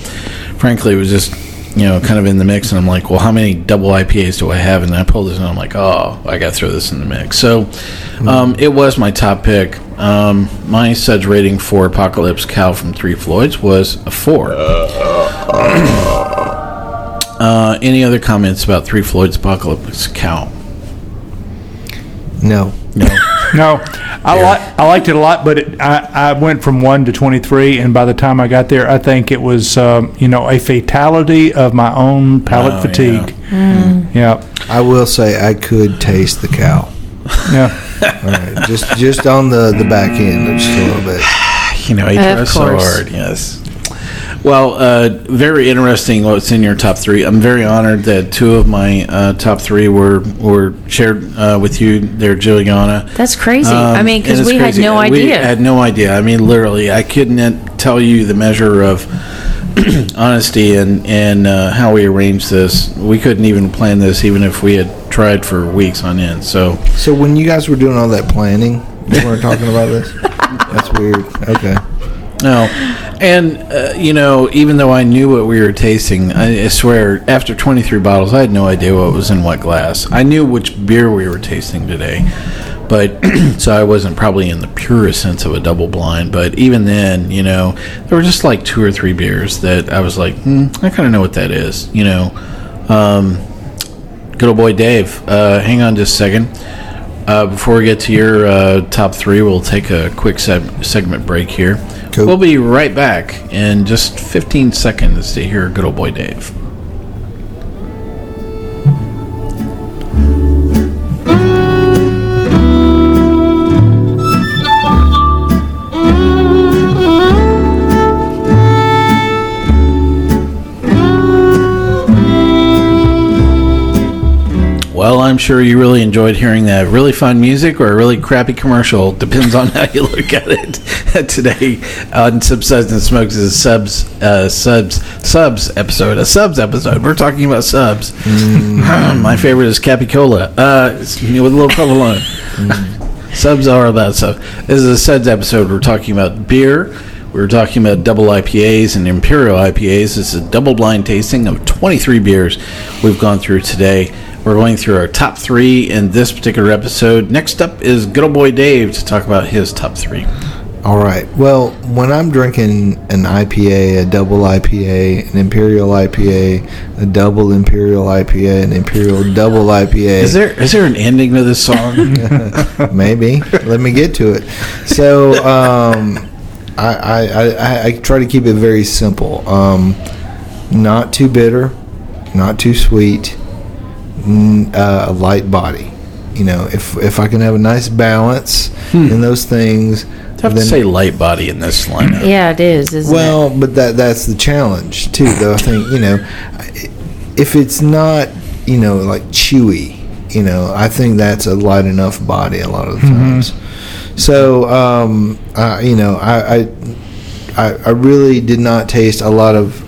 Frankly, it was just, you know, kind of in the mix, and I'm like, well, how many double IPAs do I have? And then I pulled this, and I'm like, oh, I got to throw this in the mix. So, um, it was my top pick. Um, my suds rating for Apocalypse Cow from Three Floyds was a four. uh, any other comments about Three Floyds Apocalypse Cow? No. No. No, I like I liked it a lot, but it, I I went from one to twenty three, and by the time I got there, I think it was um, you know a fatality of my own palate Oh, fatigue. Yeah, I will say I could taste the cow. yeah. All right, just just on the the back end, just a little bit. You know, he Of tries so course. hard. Yes. Well, uh, very interesting. What's in your top three? I'm very honored that two of my uh, top three were were shared uh, with you there, Julieanna. That's crazy. I Um, mean, because it's we had crazy. no We idea. had no idea. I mean, literally, I couldn't tell you the measure of honesty and and uh, how we arranged this. We couldn't even plan this, even if we had tried for weeks on end. So. So when you guys were doing all that planning, you weren't talking about this. That's weird. Okay. No, and uh, you know, even though I knew what we were tasting, I, swear, after 23 bottles, I had no idea what was in what glass. I knew which beer we were tasting today, but so I wasn't probably in the purest sense of a double blind. But even then, you know, there were just like two or three beers that I was like, hmm, I kind of know what that is, you know. Um, good old boy Dave. Uh, hang on just a second. Uh, before we get to your uh, top three, we'll take a quick seg- segment break here. Cool. We'll be right back in just 15 seconds to hear good old boy Dave. Well, I'm sure you really enjoyed hearing that really fun music or a really crappy commercial. Depends on how you look at it. Today on Sips Suds and Smokes is a subs, uh, subs, subs episode. A subs episode. We're talking about subs. My favorite is Capicola uh, with a little provolone. Subs are about stuff. This is a subs episode. We're talking about beer. We're talking about double IPAs and imperial IPAs. This is a double blind tasting of 23 beers we've gone through today. We're going through our top three in this particular episode. Next up is good old boy Dave to talk about his top three. All right. Well, when I'm drinking an IPA, a double IPA, an imperial IPA, a double imperial IPA, an imperial double IPA. Is there is there an ending to this song? Maybe. Let me get to it. So, um, I, I, I, I try to keep it very simple. Um, not too bitter, not too sweet, uh, a light body. You know, if if I can have a nice balance in those things, Tough to say light body in this lineup. Yeah, it is, isn't it? well, but that that's the challenge too. Though I think you know, if it's not you know like chewy, you know, I think that's a light enough body a lot of the times. So um, uh, you know, I, I I I really did not taste a lot of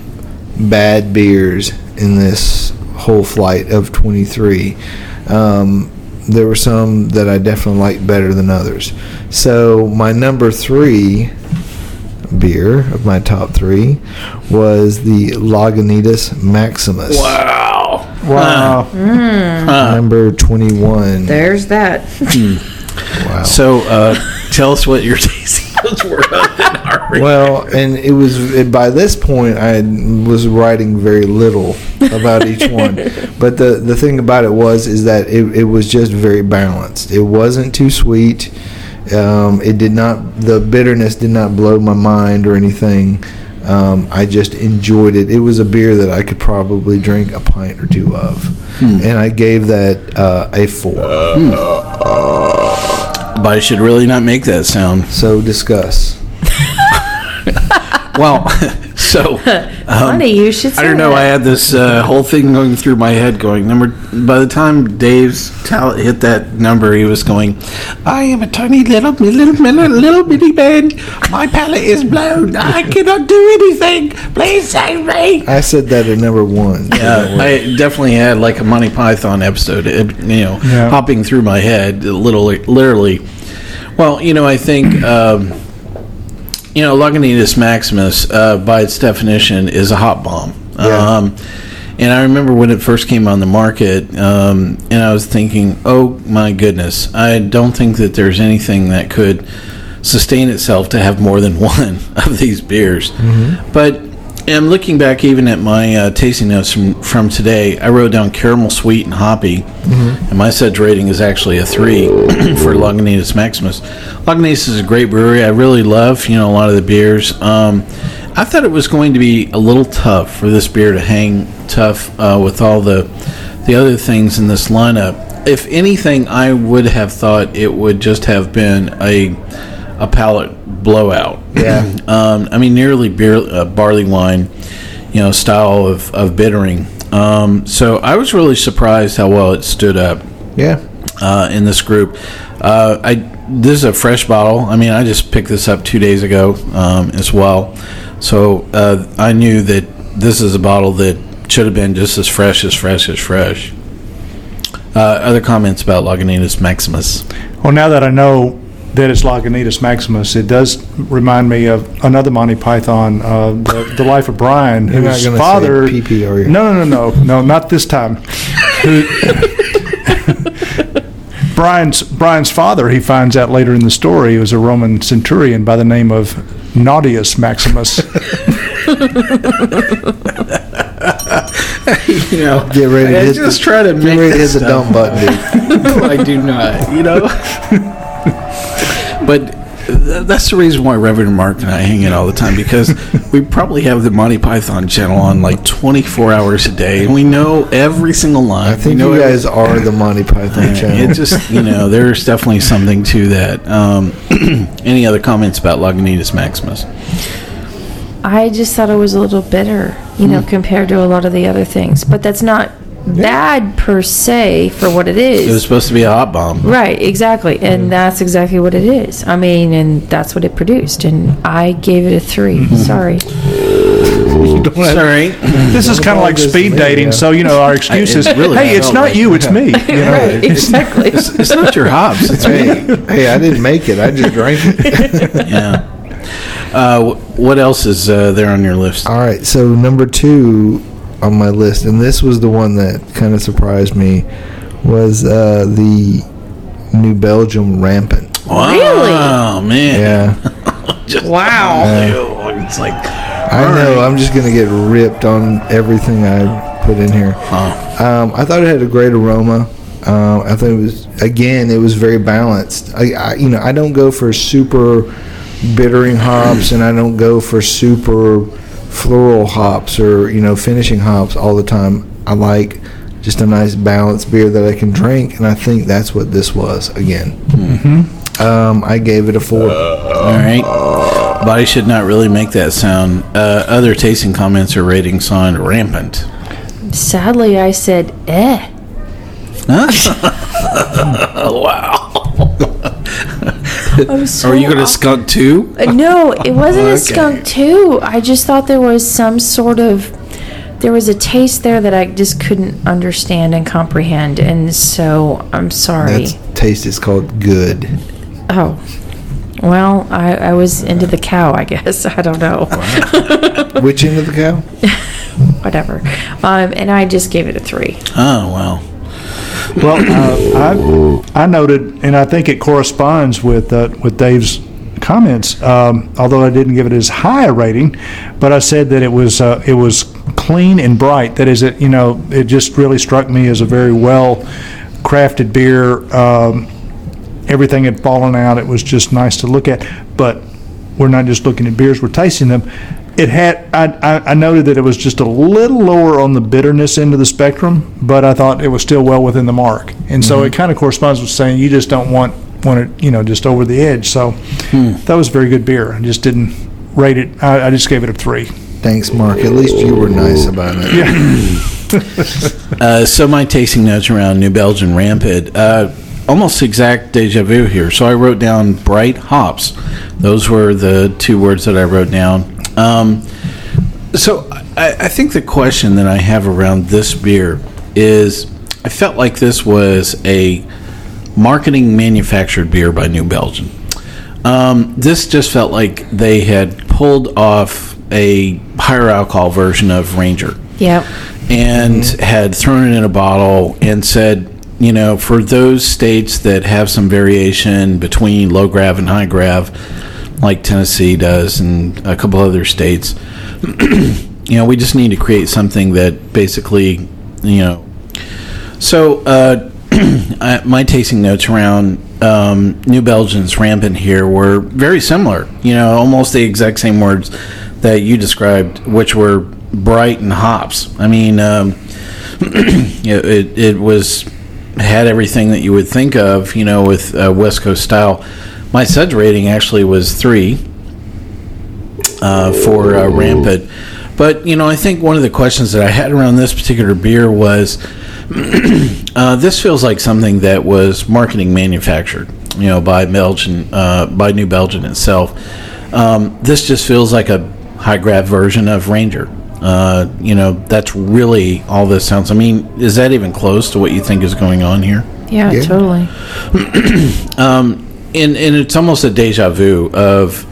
bad beers in this whole flight of twenty three. Um, there were some that I definitely liked better than others. So my number three beer of my top three was the Lagunitas Maximus. Wow. Wow. Number 21. There's that. Wow. So uh, tell us what your tasting notes were of it, Harvey. Well, and it was it, by this point I was writing very little about each one, but the the thing about it was is that it, it was just very balanced. It wasn't too sweet. Um, it did not the bitterness did not blow my mind or anything. Um, I just enjoyed it. It was a beer that I could probably drink a pint or two of, and I gave that uh, a four. But I should really not make that sound. So discuss. Well, so Funny, you should say I don't know. that. I had this uh, whole thing going through my head. Going number. By the time Dave's talent hit that number, he was going. I am a tiny little little little, little bitty man. My palate is blown. I cannot do anything. Please save me. I said that at number one. Yeah, I definitely had like a Monty Python episode, it, you know, Yeah. hopping through my head, literally. literally. Well, you know, I think, um, you know, Lagunitas Maximus, uh, by its definition, is a hop bomb. Yeah. Um, and I remember when it first came on the market, um, and I was thinking, oh my goodness, I don't think that there's anything that could sustain itself to have more than one of these beers. But I'm looking back even at my uh, tasting notes from, from today. I wrote down caramel sweet and hoppy, and my suds rating is actually a three for Lagunitas Maximus. Lagunitas is a great brewery. I really love you know a lot of the beers. Um, I thought it was going to be a little tough for this beer to hang tough uh, with all the the other things in this lineup. If anything, I would have thought it would just have been a a palate blowout. Yeah. um, I mean, nearly beer, uh, barley wine, you know, style of, of bittering. Um, so I was really surprised how well it stood up Yeah. uh, in this group. Uh, I this is a fresh bottle. I mean, I just picked this up two days ago um, as well, so uh, I knew that this is a bottle that should have been just as fresh as fresh as fresh. Uh, other comments about Lagunitas Maximus? Well, now that I know that it's Lagunitas Maximus, it does remind me of another Monty Python, uh, the, the Life of Brian, You're whose gonna say father. pee-pee, are you? No, no, no, no, no, not this time. Who, Brian's Brian's father, he finds out later in the story, was a Roman centurion by the name of Naughtius Maximus. you know, Get ready to hit just the, try to get make ready to hit this the stuff. dump button, dude. No, I do not. You know, but th- that's the reason why Reverend Mark and I hang in all the time because we probably have the Monty Python channel on like 24 hours a day, and we know every single line. I think we know you every- guys are the Monty Python channel. It just, you know, there's definitely something to that. Um, any other comments about Lagunitas Maximus? I just thought it was a little bitter, you know, compared to a lot of the other things. But that's not bad per se for what it is. It was supposed to be a hop bomb. Right, exactly. And that's exactly what it is. I mean, and that's what it produced. And I gave it a 3 Mm-hmm. Sorry. Sorry. This is kind of like speed me, dating, yeah. so, you know, our excuse is, really hey, it's not like- you, it's me. you know? Right, exactly. It's not your hops. It's me. hey, hey, I didn't make it. I just drank it. Yeah. Uh, what else is uh, there on your list? All right, so number two on my list, and this was the one that kind of surprised me, was uh, the New Belgium Rampant. Wow, man. Yeah, Just- Wow. Ew, It's like, I know. I'm just gonna get ripped on everything I put in here. Um, I thought it had a great aroma. Um, I thought it was again, it was very balanced. I, I, you know, I don't go for super bittering hops, and I don't go for super floral hops or you know finishing hops all the time. I like just a nice balanced beer that I can drink, and I think that's what this was again. Um, I gave it a four. all right. Body should not really make that sound. Uh, other tasting comments or ratings on rampant. Sadly, I said, eh. Wow. I'm so Are you going to skunk too? Uh, No, it wasn't Okay. a skunk too. I just thought there was some sort of there was a taste there that I just couldn't understand and comprehend, and so I'm sorry. That's taste is called good. oh, well, I, I was into the cow, I guess. I don't know. Which end of the cow? Whatever. Um, and I just gave it a three. Oh, wow. Well, uh, I, I noted, and I think it corresponds with, uh, with Dave's comments, um, although I didn't give it as high a rating, but I said that it was, uh, it was clean and bright. That is, it, you know, it just really struck me as a very well crafted beer. Um, everything had fallen out. It was just nice to look at. But we're not just looking at beers; we're tasting them. It had. I, I, noted that it was just a little lower on the bitterness end of the spectrum, but I thought it was still well within the mark. And so it kind of corresponds with saying you just don't want want it, you know, just over the edge. So that was a very good beer. I just didn't rate it. I, I just gave it a three. Thanks, Mark. At least you were nice about it. Uh, so my tasting notes around New Belgium Rampant, uh, almost exact deja vu here. So I wrote down bright hops. Those were the two words that I wrote down. Um, so I, I think the question that I have around this beer is, I felt like this was a marketing manufactured beer by New Belgium. Um, this just felt like they had pulled off a higher alcohol version of Ranger Yep. and had thrown it in a bottle and said, you know, for those states that have some variation between low grav and high grav, like Tennessee does and a couple other states, you know, we just need to create something that basically, you know. So, uh, my tasting notes around um, New Belgium's rampant here were very similar. You know, almost the exact same words that you described, which were bright and hops. I mean, um, it, it, it was had everything that you would think of. You know, with uh, West Coast style. My suds rating actually was three uh, for uh, rampant. But you know, I think one of the questions that I had around this particular beer was, uh, this feels like something that was marketing manufactured, you know, by Belgian, uh, by New Belgium itself. Um, this just feels like a high grav version of Ranger. Uh, you know, that's really all this sounds. I mean, is that even close to what you think is going on here? Yeah, Yeah. totally. and and it's almost a deja vu of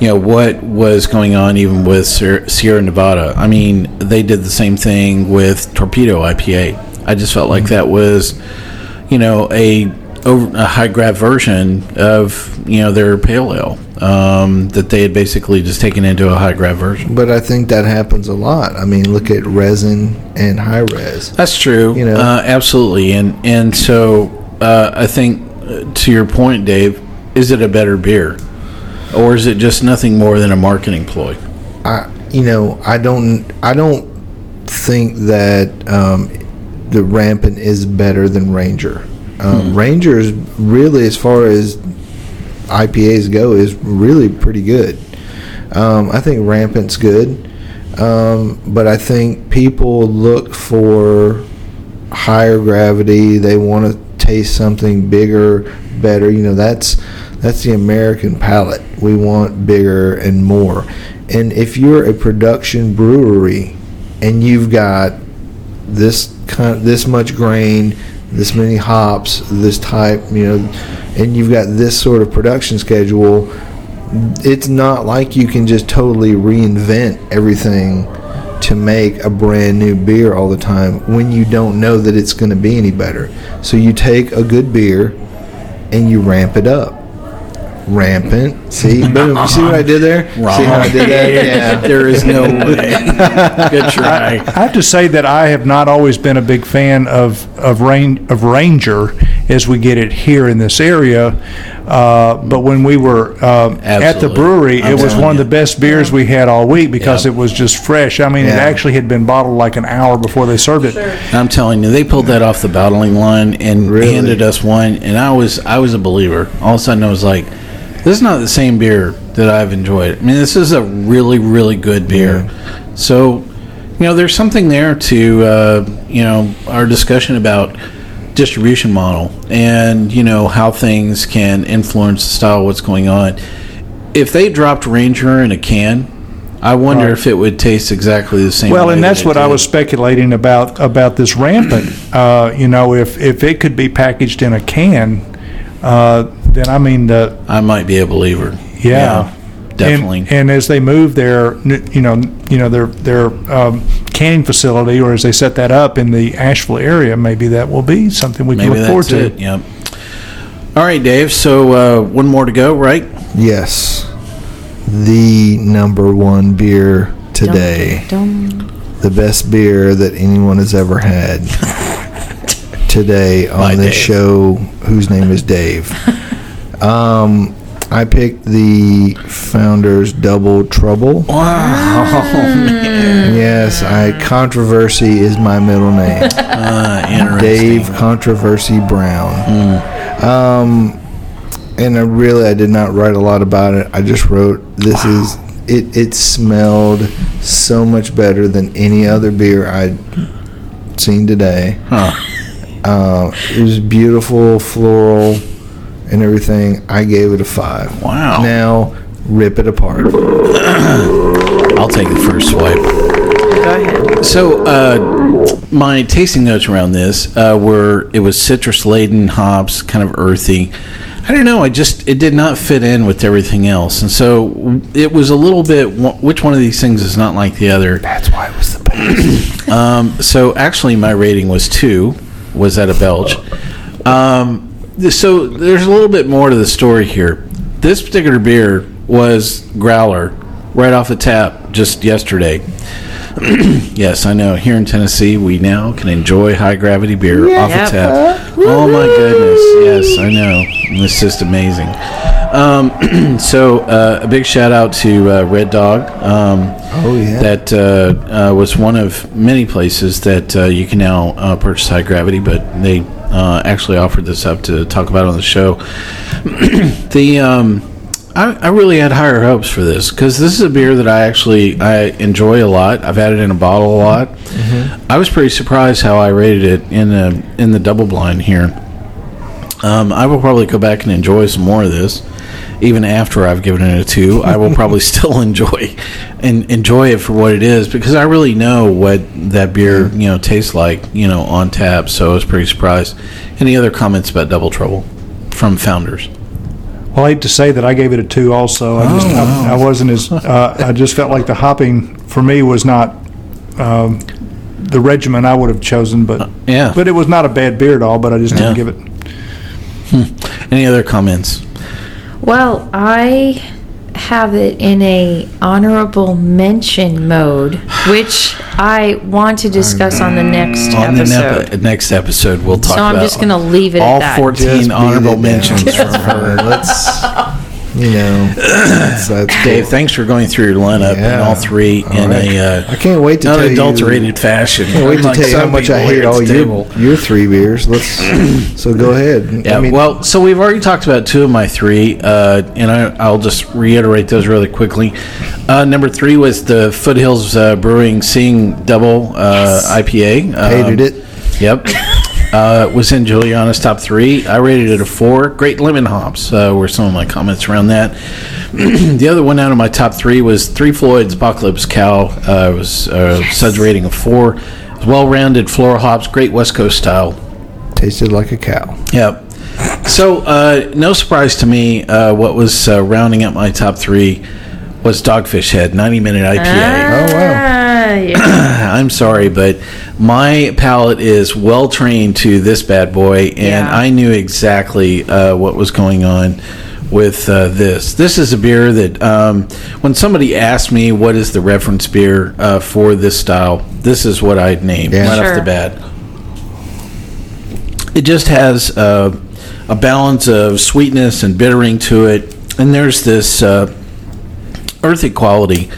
you know what was going on even with Sierra Nevada. I mean, they did the same thing with Torpedo IPA. I just felt like that was you know a a high grav version of you know their pale ale. um, that they had basically just taken into a high grav version. But I think that happens a lot. I mean, look at resin and Hi-Res. That's true. You know? uh, absolutely, and and so uh, I think uh, to your point, Dave, is it a better beer, or is it just nothing more than a marketing ploy? I, you know, I don't, I don't think that um, the Rampant is better than Ranger. Um, Ranger is really, as far as IPAs go, is really pretty good. Um, I think Rampant's good, um, but I think people look for higher gravity. They want to taste something bigger, better. You know, that's that's the American palate. We want bigger and more. And if you're a production brewery and you've got this kind, this much grain, this many hops, this type, you know, and you've got this sort of production schedule, it's not like you can just totally reinvent everything to make a brand new beer all the time when you don't know that it's going to be any better. So you take a good beer and you ramp it up. Rampant. See, boom. You see what I did there? See how I did that? Yeah. there is no way. Good try. I have to say that I have not always been a big fan of of rain of Ranger as we get it here in this area. Uh, but when we were uh, at the brewery, I'm it was telling one of the best beers we had all week because Yeah. it was just fresh. I mean, it actually had been bottled like an hour before they served it. I'm telling you, they pulled that off the bottling line and Really? handed us one, and I was I was a believer. All of a sudden, I was like, "This is not the same beer that I've enjoyed." I mean, this is a really really good beer. So, you know, there's something there to uh, you know our discussion about distribution model and you know how things can influence the style of what's going on. If they dropped Ranger in a can. I wonder Right. if it would taste exactly the same. Well, and that's it what I was speculating about about this rampant. Uh, you know, if if it could be packaged in a can, uh, then I mean the I might be a believer. Yeah, definitely. And, and as they move their, you know, you know their their um, canning facility, or as they set that up in the Asheville area, maybe that will be something we can Maybe look forward to. it. Yep. All right, Dave. So uh, one more to go, right? Yes. The number one beer today. Dum, the best beer that anyone has ever had today on By this Dave. show whose name is Dave. um, I picked the Founders Double Trouble. Wow. Yes, I controversy is my middle name. Uh, interesting. Dave Controversy Brown. Um, and I really I did not write a lot about it. I just wrote this is it. It smelled so much better than any other beer I'd seen today. Huh. Uh, it was beautiful, floral, and everything. I gave it a five. Wow. Now rip it apart. I'll take the first swipe. go ahead. So uh, my tasting notes around this uh, were it was citrus laden hops, kind of earthy. I don't know. I just it did not fit in with everything else, and so it was a little bit. Which one of these things is not like the other? That's why it was the best. Um, so actually, my rating was two. Was that a belch? Um, th- so there's a little bit more to the story here. This particular beer was growler right off the tap just yesterday. yes, I know. Here in Tennessee, we now can enjoy high gravity beer off the tap. Oh my goodness! Yes, I know. It's just amazing. Um, so uh, a big shout out to uh, Red Dog. Um, Oh yeah. that uh, uh, was one of many places that uh, you can now uh, purchase high gravity, but they uh, actually offered this up to talk about on the show. the um, I, I really had higher hopes for this because this is a beer that I actually I enjoy a lot. I've had it in a bottle a lot. I was pretty surprised how I rated it in the in the double blind here. Um, I will probably go back and enjoy some more of this, even after I've given it a two. I will probably still enjoy and enjoy it for what it is because I really know what that beer you know tastes like you know on tap. So I was pretty surprised. Any other comments about Double Trouble from Founders? Well, I hate to say that I gave it a two. Also, I just Oh, I, I wasn't as uh, I just felt like the hopping for me was not um, the regimen I would have chosen, but yeah. but it was not a bad beer at all. But I just didn't Yeah. give it. Any other comments? Well, I have it in a honorable mention mode, which I want to discuss on the next On the episode. nep- next episode, we'll talk So I'm about just gonna leave it at all that. 14 Just beat honorable it down mentions from from her. her. Let's, you know, that's, that's Dave, cool. thanks for going through your lineup in Yeah. all three All in right. a uh, I can't wait to tell you- unadulterated fashion. Can't wait to tell you how much I hate all your your three beers. Let's so go ahead. Yeah, I mean, well, so we've already talked about two of my three, uh, and I, I'll just reiterate those really quickly. Uh, number three was the Foothills uh, Brewing Seeing Double uh, IPA. Um, hated it. Yep. Uh, was in Julieanna's top three. I rated it a four. Great lemon hops uh, were some of my comments around that. the other one out of my top three was Three Floyd's Apocalypse Cow. Uh, was uh, Suds rating of four. Well-rounded floral hops, great West Coast style. Tasted like a cow. Yep. So, uh, no surprise to me, uh, what was uh, rounding up my top three was Dogfish Head 90 minute IPA. Oh wow. Yeah. I'm sorry, but my palate is well trained to this bad boy, and Yeah. I knew exactly uh, what was going on with uh, this. This is a beer that, um, when somebody asked me what is the reference beer uh, for this style, this is what I'd name Yeah. right off the bat. It just has uh, a balance of sweetness and bittering to it, and there's this uh, earthy quality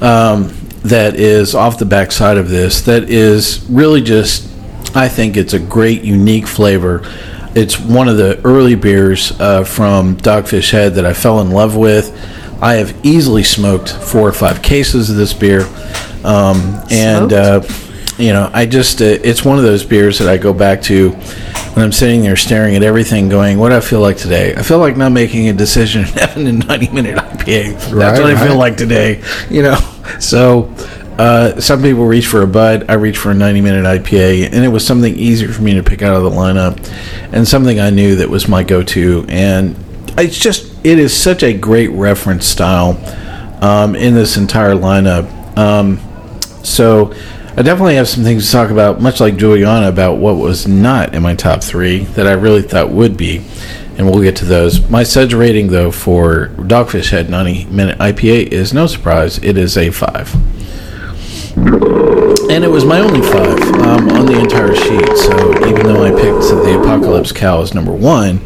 um, that is off the backside of this that is really just i think it's a great unique flavor. It's one of the early beers uh, from dogfish head that i fell in love with. I have easily smoked four or five cases of this beer. Um, and uh, you know i just uh, it's one of those beers that i go back to when i'm sitting there staring at everything going what do i feel like today? I feel like not making a decision and having a 90 minute ipa that's Right, what i feel like today you know so uh, some people reach for a bud i reach for a 90 minute ipa and it was something easier for me to pick out of the lineup and something i knew that was my go-to. And it's just it is such a great reference style um, in this entire lineup. Um, so I definitely have some things to talk about, much like Julieanna, about what was not in my top three that I really thought would be, and we'll get to those. My Suds rating, though, for Dogfish Head 90 Minute IPA is no surprise. It is a five. And it was my only five um, on the entire sheet. So even though I picked the Apocalypse Cow as number one,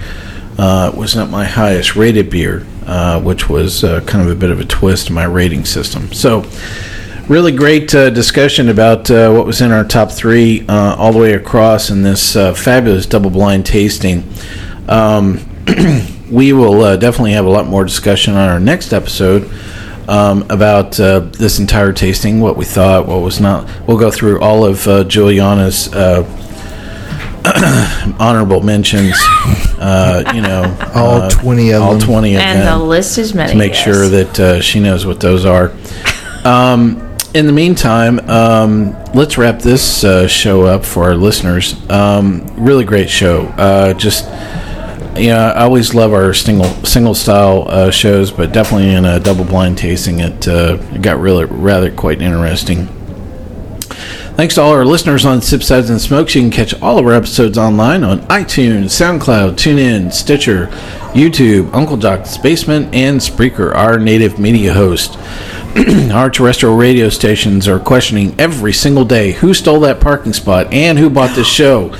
uh, it was not my highest rated beer, uh, which was uh, kind of a bit of a twist in my rating system. So really great uh, discussion about uh, what was in our top three uh, all the way across in this uh, fabulous double blind tasting. Um, we will uh, definitely have a lot more discussion on our next episode um, about uh, this entire tasting, what we thought, what was not. We'll go through all of uh, Julieanna's uh, honorable mentions. Uh, you know, All uh, 20 of all them. twenty of and them the list is many. to make yes. sure that uh, she knows what those are. Um, in the meantime, um, let's wrap this uh, show up for our listeners. Um, really great show. Uh, just you know, I always love our single single style uh, shows, but definitely in a double blind tasting, it, uh, got really rather quite interesting. Thanks to all our listeners on Sips Suds and Smokes. You can catch all of our episodes online on iTunes, SoundCloud, TuneIn, Stitcher, YouTube, Uncle Jock's Basement, and Spreaker, our native media host. our terrestrial radio stations are questioning every single day who stole that parking spot and who bought this show.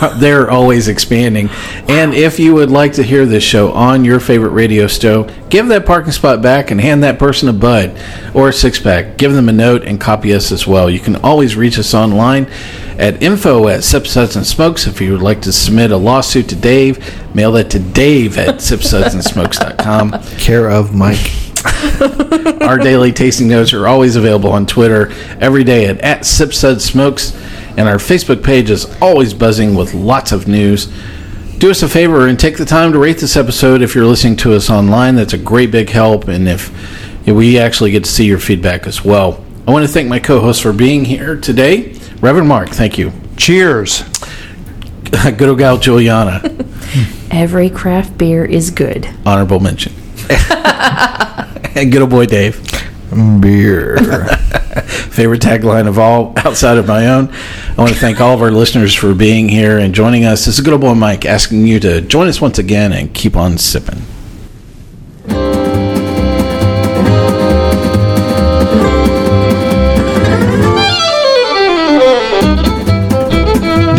They're always expanding. And if you would like to hear this show on your favorite radio show, give that parking spot back and hand that person a bud or a six pack. Give them a note and copy us as well. You can always reach us online at info at Sipsuds and Smokes. If you would like to submit a lawsuit to Dave, mail that to Dave at sipsudsandsmokes.com. Care of Mike. Our daily tasting notes are always available on Twitter every day at, at SipSudSmokes, and our Facebook page is always buzzing with lots of news. Do us a favor and take the time to rate this episode if you're listening to us online. That's a great big help, and if we actually get to see your feedback as well. I want to thank my co-hosts for being here today. Reverend Mark, thank you. Cheers. Good old gal Julieanna, Every craft beer is good. honorable mention. and good old boy Dave. Beer. favorite tagline of all outside of my own. I want to thank all of our listeners for being here and joining us. This is good old boy Mike asking you to join us once again and keep on sipping.